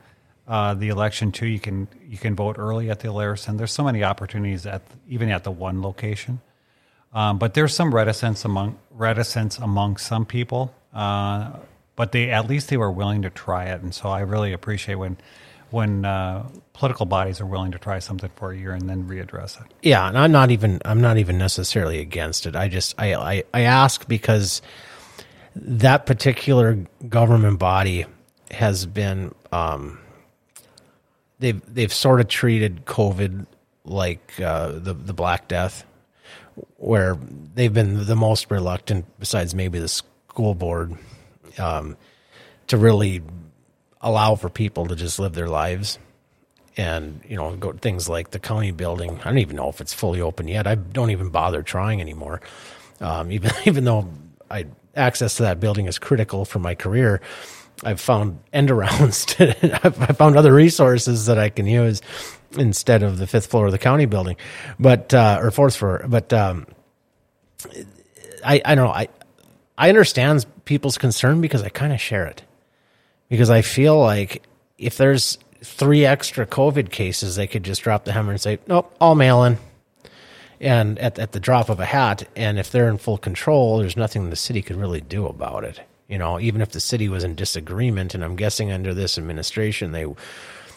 S2: uh, the election too. You can you can vote early at the and there's so many opportunities at even at the one location. Um, but there's some reticence among reticence among some people. Uh, but they at least they were willing to try it, and so I really appreciate when when uh, political bodies are willing to try something for a year and then readdress it.
S1: Yeah, and I'm not even I'm not even necessarily against it. I just I I, I ask because that particular government body has been um, they've they've sort of treated COVID like uh, the the Black Death, where they've been the most reluctant, besides maybe the school board, um, to really allow for people to just live their lives. And you know go things like the county building i don't even know if it's fully open yet. I don't even bother trying anymore. Um, even even though i access to that building is critical for my career i've found end arounds i've found other resources that i can use instead of the fifth floor of the county building but uh, or fourth floor but um, i i don't know i i understand people's concern because i kind of share it because I feel like if there's three extra COVID cases, they could just drop the hammer and say, nope, all mail in. And at, at the drop of a hat, and if they're in full control, there's nothing the city could really do about it. You know, even if the city was in disagreement, and I'm guessing under this administration they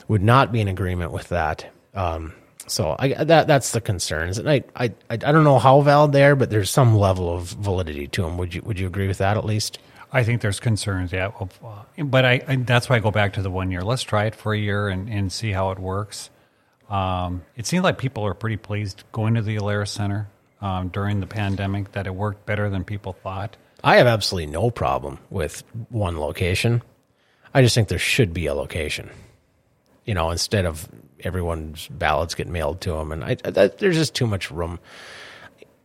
S1: would not be in agreement with that. Um, so I, that that's the concerns, and I, I I don't know how valid they are, but there's some level of validity to them. Would you would you agree with that at least?
S2: I think there's concerns, yeah. Uh, but I, I, that's why I go back to the one year. Let's try it for a year and, and see how it works. Um, it seems like people are pretty pleased going to the Alerus Center um, during the pandemic, that it worked better than people thought.
S1: I have absolutely no problem with one location. I just think there should be a location, you know, instead of everyone's ballots get mailed to them. And I, I, there's just too much room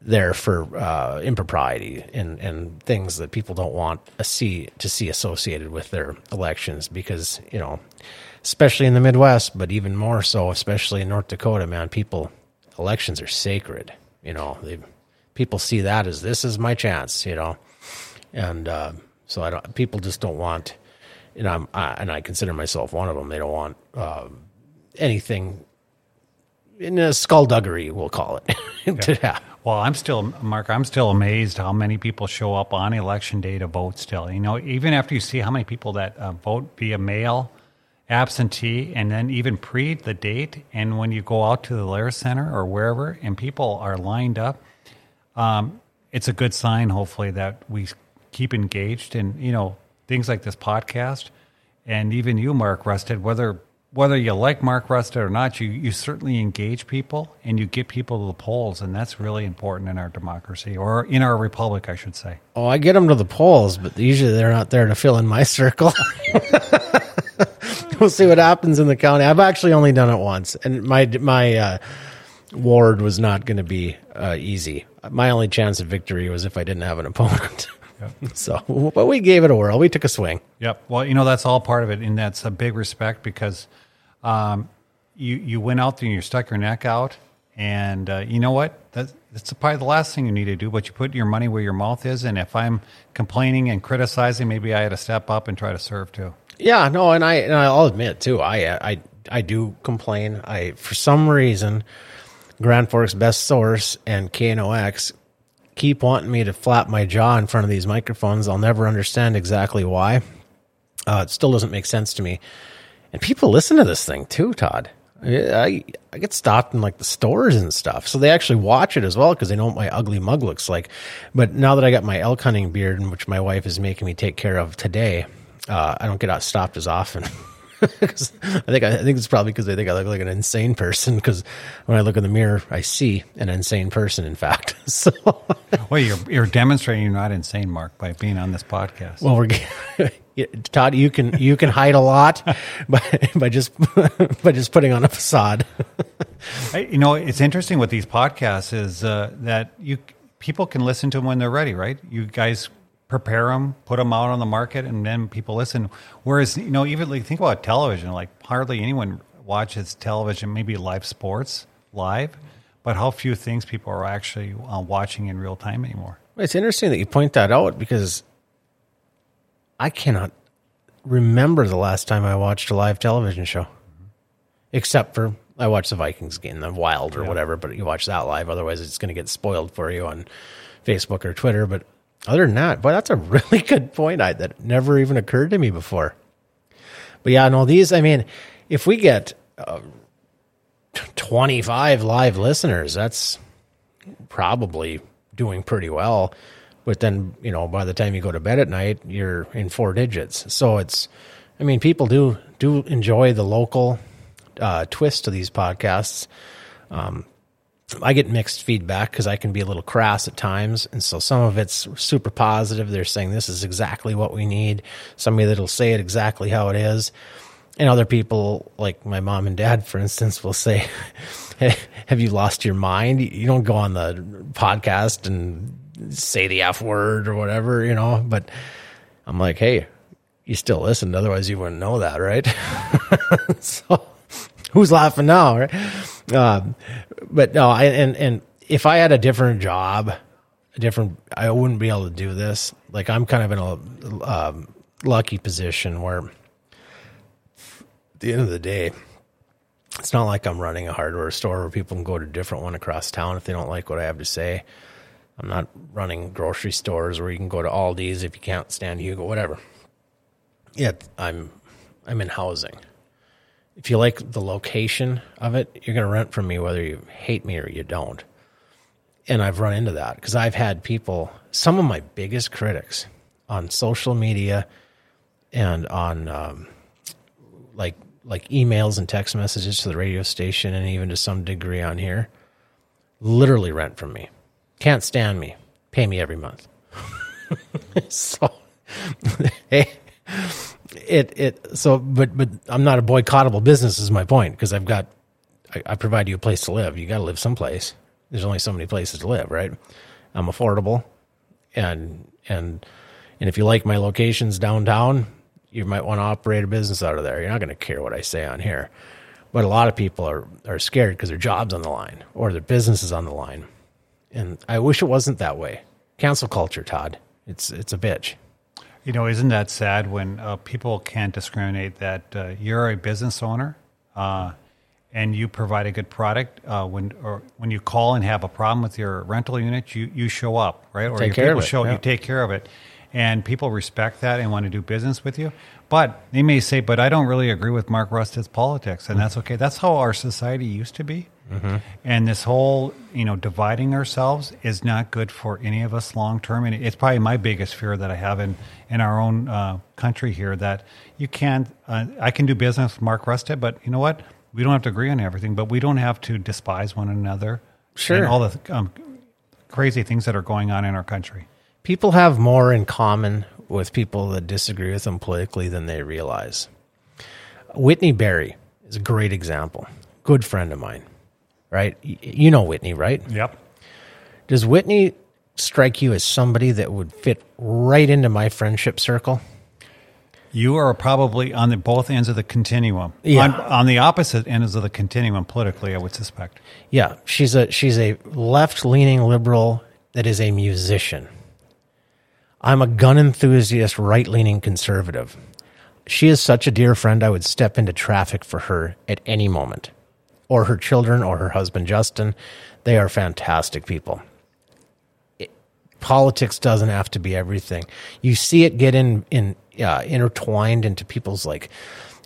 S1: there for uh, impropriety and, and things that people don't want to see to see associated with their elections because you know especially in the Midwest but even more so especially in North Dakota man people elections are sacred you know they people see that as this is my chance you know and uh, so I don't people just don't want you know I, and I consider myself one of them. They don't want uh, anything in a skullduggery we'll call it. Happen
S2: well, I'm still, Mark, I'm still amazed how many people show up on election day to vote still. You know, even after you see how many people that uh, vote via mail, absentee, and then even pre the date, and when you go out to the Alerus Center or wherever and people are lined up, um, it's a good sign, hopefully, that we keep engaged and you know, things like this podcast. And even you, Mark Rustad, whether whether you like Mark Rustad or not, you, you certainly engage people and you get people to the polls, and that's really important in our democracy or in our republic, I should say.
S1: Oh, I get them to the polls, but usually they're not there to fill in my circle. we'll see what happens in the county. I've actually only done it once, and my my uh, ward was not going to be uh, easy. My only chance of victory was if I didn't have an opponent. So, but we gave it a whirl. We took a swing.
S2: Yep. Well, you know that's all part of it, and that's a big respect because um, you you went out there and you stuck your neck out, and uh, you know what? That's that's probably the last thing you need to do. But you put your money where your mouth is, and if I'm complaining and criticizing, maybe I had to step up and try to serve too.
S1: Yeah, no, and I and I'll admit too, I I I do complain. I for some reason, Grand Forks Best Source and KNOX keep wanting me to flap my jaw in front of these microphones. I'll never understand exactly why. Uh, it still doesn't make sense to me. And people listen to this thing too, Todd. I I get stopped in like the stores and stuff, so they actually watch it as well because they know what my ugly mug looks like. But now that I got my elk hunting beard, which my wife is making me take care of today, uh, I don't get out stopped as often. I think I think it's probably because I think I look like an insane person. Because when I look in the mirror, I see an insane person. In fact, so
S2: well, you're you're demonstrating you're not insane, Mark, by being on this podcast.
S1: Well, we're Todd. You can you can hide a lot by by just by just putting on a facade.
S2: you know, it's interesting with these podcasts is uh, that you people can listen to them when they're ready, right? You guys prepare them, put them out on the market, and then people listen. Whereas, you know, even like think about television, like hardly anyone watches television, maybe live sports live, but how few things people are actually uh, watching in real time anymore.
S1: It's interesting that you point that out because I cannot remember the last time I watched a live television show, mm-hmm. except for I watched the Vikings game, the Wild or yeah. whatever. But you watch that live, otherwise it's going to get spoiled for you on Facebook or Twitter. But other than that, boy, that's a really good point. I, that never even occurred to me before. But yeah, no, these, I mean, if we get uh, 25 live listeners, that's probably doing pretty well. But then, you know, by the time you go to bed at night, you're in four digits. So it's, I mean, people do do enjoy the local uh, twist to these podcasts. Um, I get mixed feedback because I can be a little crass at times. And so some of it's super positive. They're saying this is exactly what we need. Somebody that'll say it exactly how it is. And other people, like my mom and dad, for instance, will say, hey, Have you lost your mind? You don't go on the podcast and say the F word or whatever, you know? But I'm like, Hey, you still listened. Otherwise, you wouldn't know that, right? so who's laughing now, right? Um, but no, I, and and if I had a different job, a different, I wouldn't be able to do this. Like I'm kind of in a um, lucky position where, at the end of the day, it's not like I'm running a hardware store where people can go to a different one across town if they don't like what I have to say. I'm not running grocery stores where you can go to Aldi's if you can't stand Hugo, whatever. Yet I'm I'm in housing if you like the location of it, you're going to rent from me whether you hate me or you don't. And I've run into that because I've had people, some of my biggest critics on social media and on um, like like emails and text messages to the radio station and even to some degree on here, literally rent from me. Can't stand me. Pay me every month. so, hey, it it so but but I'm not a boycottable business is my point because I've got I, I, provide you a place to live. You got to live someplace. There's only so many places to live, right? I'm affordable, and and and if you like my locations downtown, you might want to operate a business out of there. You're not going to care what I say on here, but a lot of people are are scared because their job's on the line or their business is on the line, and I wish it wasn't that way. Cancel culture, Todd. It's it's a bitch.
S2: You know, isn't that sad when uh, people can't discriminate that uh, you're a business owner uh, and you provide a good product uh, when or when you call and have a problem with your rental unit, you, you show up, right? Or
S1: take care
S2: people
S1: of it,
S2: show
S1: yeah.
S2: you take care of it, and people respect that and want to do business with you. But they may say, "But I don't really agree with Mark Rustad's politics," and that's okay. That's how our society used to be. Mm-hmm. And this whole, you know, dividing ourselves is not good for any of us long term. And it's probably my biggest fear that I have in, in our own uh, country here that you can't, uh, I can do business with Mark Rustad, but you know what? We don't have to agree on everything, but we don't have to despise one another.
S1: Sure.
S2: And all the um, crazy things that are going on in our country.
S1: People have more in common with people that disagree with them politically than they realize. Whitney Berry is a great example. Good friend of mine right? You know Whitney, right?
S2: Yep.
S1: Does Whitney strike you as somebody that would fit right into my friendship circle.
S2: You are probably on the both ends of the continuum.
S1: Yeah.
S2: On, on the opposite ends of the continuum politically, I would suspect.
S1: Yeah, she's a she's a left leaning liberal that is a musician. I'm a gun enthusiast, right leaning conservative. She is such a dear friend. I would step into traffic for her at any moment, or her children, or her husband Justin. They are fantastic people. It- politics doesn't have to be everything. You see it get in in uh, intertwined into people's like.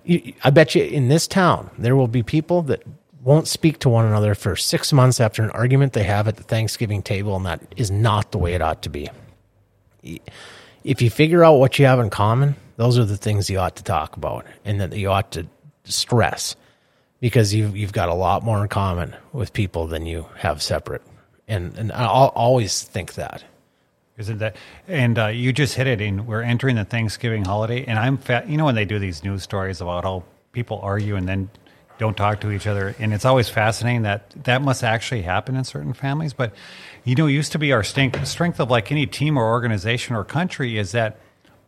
S1: You, I bet you in this town there will be people that won't speak to one another for six months after an argument they have at the Thanksgiving table, and that is not the way it ought to be if you figure out what you have in common, those are the things you ought to talk about and that you ought to stress because you've, you've got a lot more in common with people than you have separate. And, and I'll always think that.
S2: Isn't that? And uh, you just hit it. In we're entering the Thanksgiving holiday, and I'm fat. You know when they do these news stories about how people argue and then don't talk to each other, and it's always fascinating that that must actually happen in certain families. But you know, it used to be our strength, strength of like any team or organization or country is that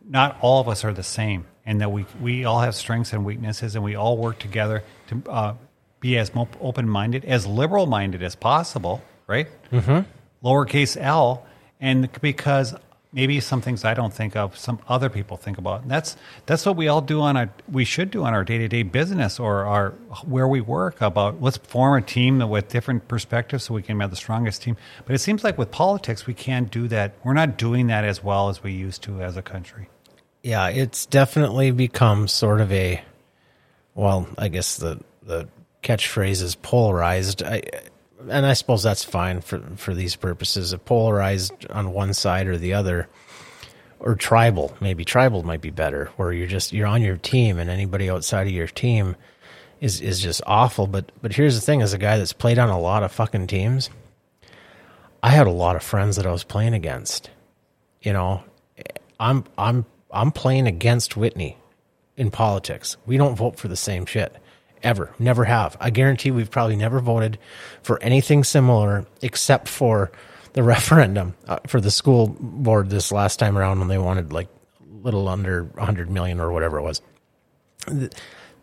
S2: not all of us are the same, and that we we all have strengths and weaknesses, and we all work together to uh, be as open minded, as liberal minded as possible, right? Mm-hmm. Lowercase L, and because maybe some things I don't think of, some other people think about. And that's that's what we all do on our we should do on our day to day business or our where we work. About let's form a team with different perspectives so we can have the strongest team. But it seems like with politics we can't do that. We're not doing that as well as we used to as a country.
S1: Yeah, it's definitely become sort of a well, I guess the the catchphrase is polarized. I, and I suppose that's fine for for these purposes. A polarized on one side or the other, or tribal. Maybe tribal might be better, where you're just you're on your team, and anybody outside of your team is is just awful. But but here's the thing: as a guy that's played on a lot of fucking teams, I had a lot of friends that I was playing against. You know, I'm I'm I'm playing against Whitney in politics. We don't vote for the same shit ever. Never have. I guarantee we've probably never voted for anything similar except for the referendum uh, for the school board this last time around when they wanted like little under 100 million or whatever it was.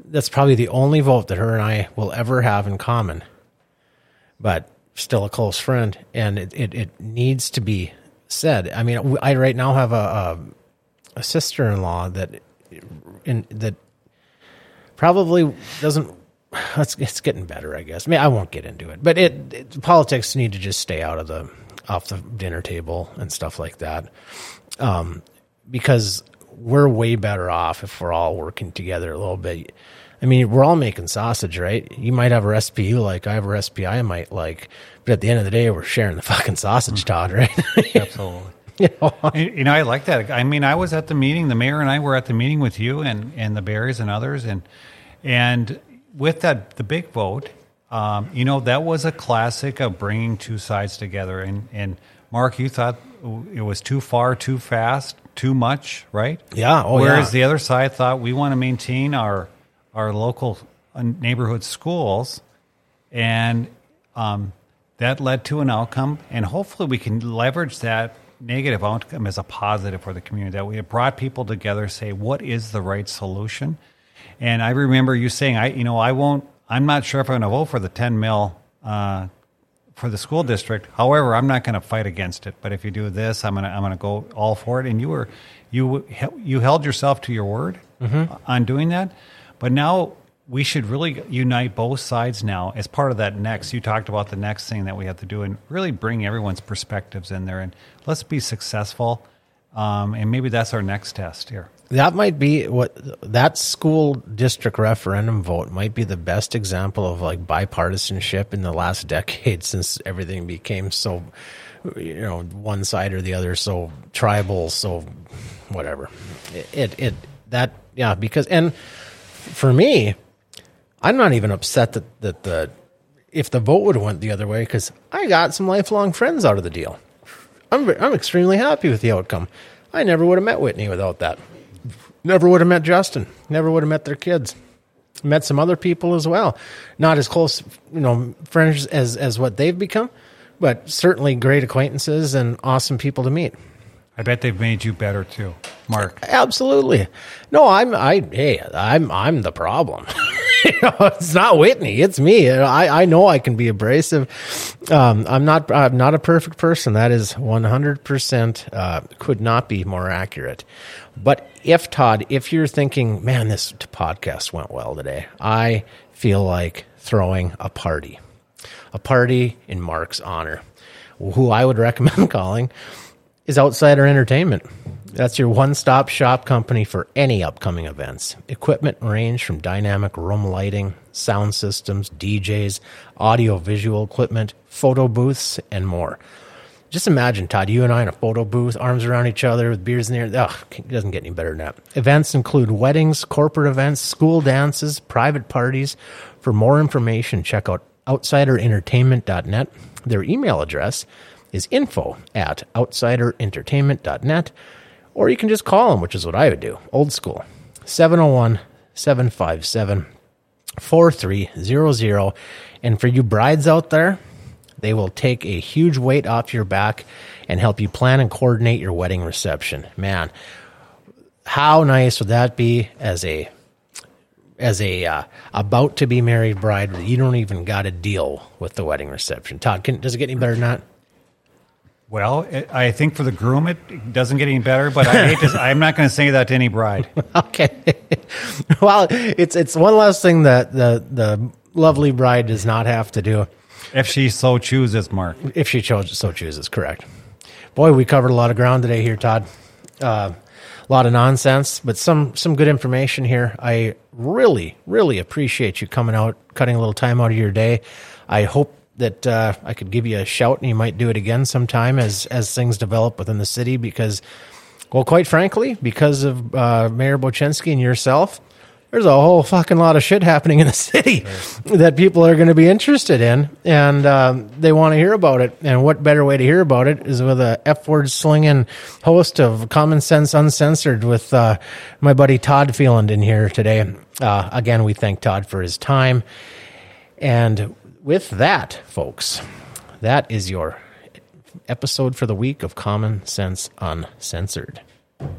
S1: That's probably the only vote that her and I will ever have in common. But still a close friend, and it, it, it needs to be said. I mean, I right now have a, a, a sister in law that in that probably doesn't. It's, it's getting better, I guess. I mean, I won't get into it, but it, it politics need to just stay out of the off the dinner table and stuff like that, um, because we're way better off if we're all working together a little bit. I mean, we're all making sausage, right? You might have a recipe you like, I have a recipe I might like, but at the end of the day, we're sharing the fucking sausage, Todd, right?
S2: Absolutely. you, know? you know, I like that. I mean, I was at the meeting. The mayor and I were at the meeting with you and and the Berries and others, and and with that, the big vote, um, you know, that was a classic of bringing two sides together. And and Mark, you thought it was too far, too fast, too much, right?
S1: Yeah. Oh,
S2: Whereas
S1: yeah.
S2: the other side thought we want to maintain our our local uh, neighborhood schools, and um, that led to an outcome. And hopefully, we can leverage that negative outcome as a positive for the community. That we have brought people together, say what is the right solution. And I remember you saying, I you know I won't. I'm not sure if I'm going to vote for the 10 mil uh, for the school district. However, I'm not going to fight against it. But if you do this, I'm going to I'm going to go all for it. And you were you you held yourself to your word mm-hmm. on doing that. But now we should really unite both sides now as part of that next. You talked about the next thing that we have to do and really bring everyone's perspectives in there and let's be successful. Um, and maybe that's our next test here.
S1: That might be what that school district referendum vote might be the best example of like bipartisanship in the last decade since everything became so, you know, one side or the other, so tribal, so whatever. It, it, it that, yeah, because, and for me, I'm not even upset that, that the if the vote would have went the other way because I got some lifelong friends out of the deal. I'm I'm extremely happy with the outcome. I never would have met Whitney without that. Never would have met Justin. Never would have met their kids. Met some other people as well. Not as close, you know, friends as as what they've become, but certainly great acquaintances and awesome people to meet.
S2: I bet they've made you better too, Mark.
S1: Absolutely. No, I'm I hey, I'm I'm the problem. you know, it's not Whitney, it's me. I I know I can be abrasive. Um, I'm not I'm not a perfect person. That is 100% uh, could not be more accurate. But if Todd, if you're thinking, man, this podcast went well today, I feel like throwing a party. A party in Mark's honor. Who I would recommend calling is Outsider Entertainment. That's your one stop shop company for any upcoming events. Equipment range from dynamic room lighting, sound systems, DJs, audio visual equipment, photo booths, and more. Just imagine, Todd, you and I in a photo booth, arms around each other with beers in the air. Ugh, it doesn't get any better than that. Events include weddings, corporate events, school dances, private parties. For more information, check out outsiderentertainment.net. Their email address is info at outsiderentertainment.net, or you can just call them, which is what I would do, old school, 701 757 4300. And for you brides out there, they will take a huge weight off your back and help you plan and coordinate your wedding reception. Man, how nice would that be as a as a uh, about to be married bride? You don't even got to deal with the wedding reception. Todd, can, does it get any better than that?
S2: Well, it, I think for the groom, it doesn't get any better. But I hate to, I'm not going to say that to any bride.
S1: okay. well, it's it's one less thing that the the lovely bride does not have to do
S2: if she so chooses, Mark.
S1: If she chose, so chooses, correct. Boy, we covered a lot of ground today here, Todd. Uh, a lot of nonsense, but some some good information here. I really, really appreciate you coming out, cutting a little time out of your day. I hope that uh, I could give you a shout and you might do it again sometime as as things develop within the city because well quite frankly because of uh, Mayor Bochenski and yourself there's a whole fucking lot of shit happening in the city that people are going to be interested in and um, they want to hear about it. And what better way to hear about it is with a f word slinging host of Common Sense UnSensored with uh, my buddy Todd Feland in here today. Uh, again we thank Todd for his time. And with that, folks, that is your episode for the week of Common Sense UnSensored. Thank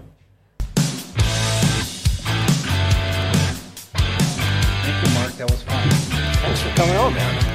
S2: you, Mark. That was fun.
S1: Thanks for coming on, man.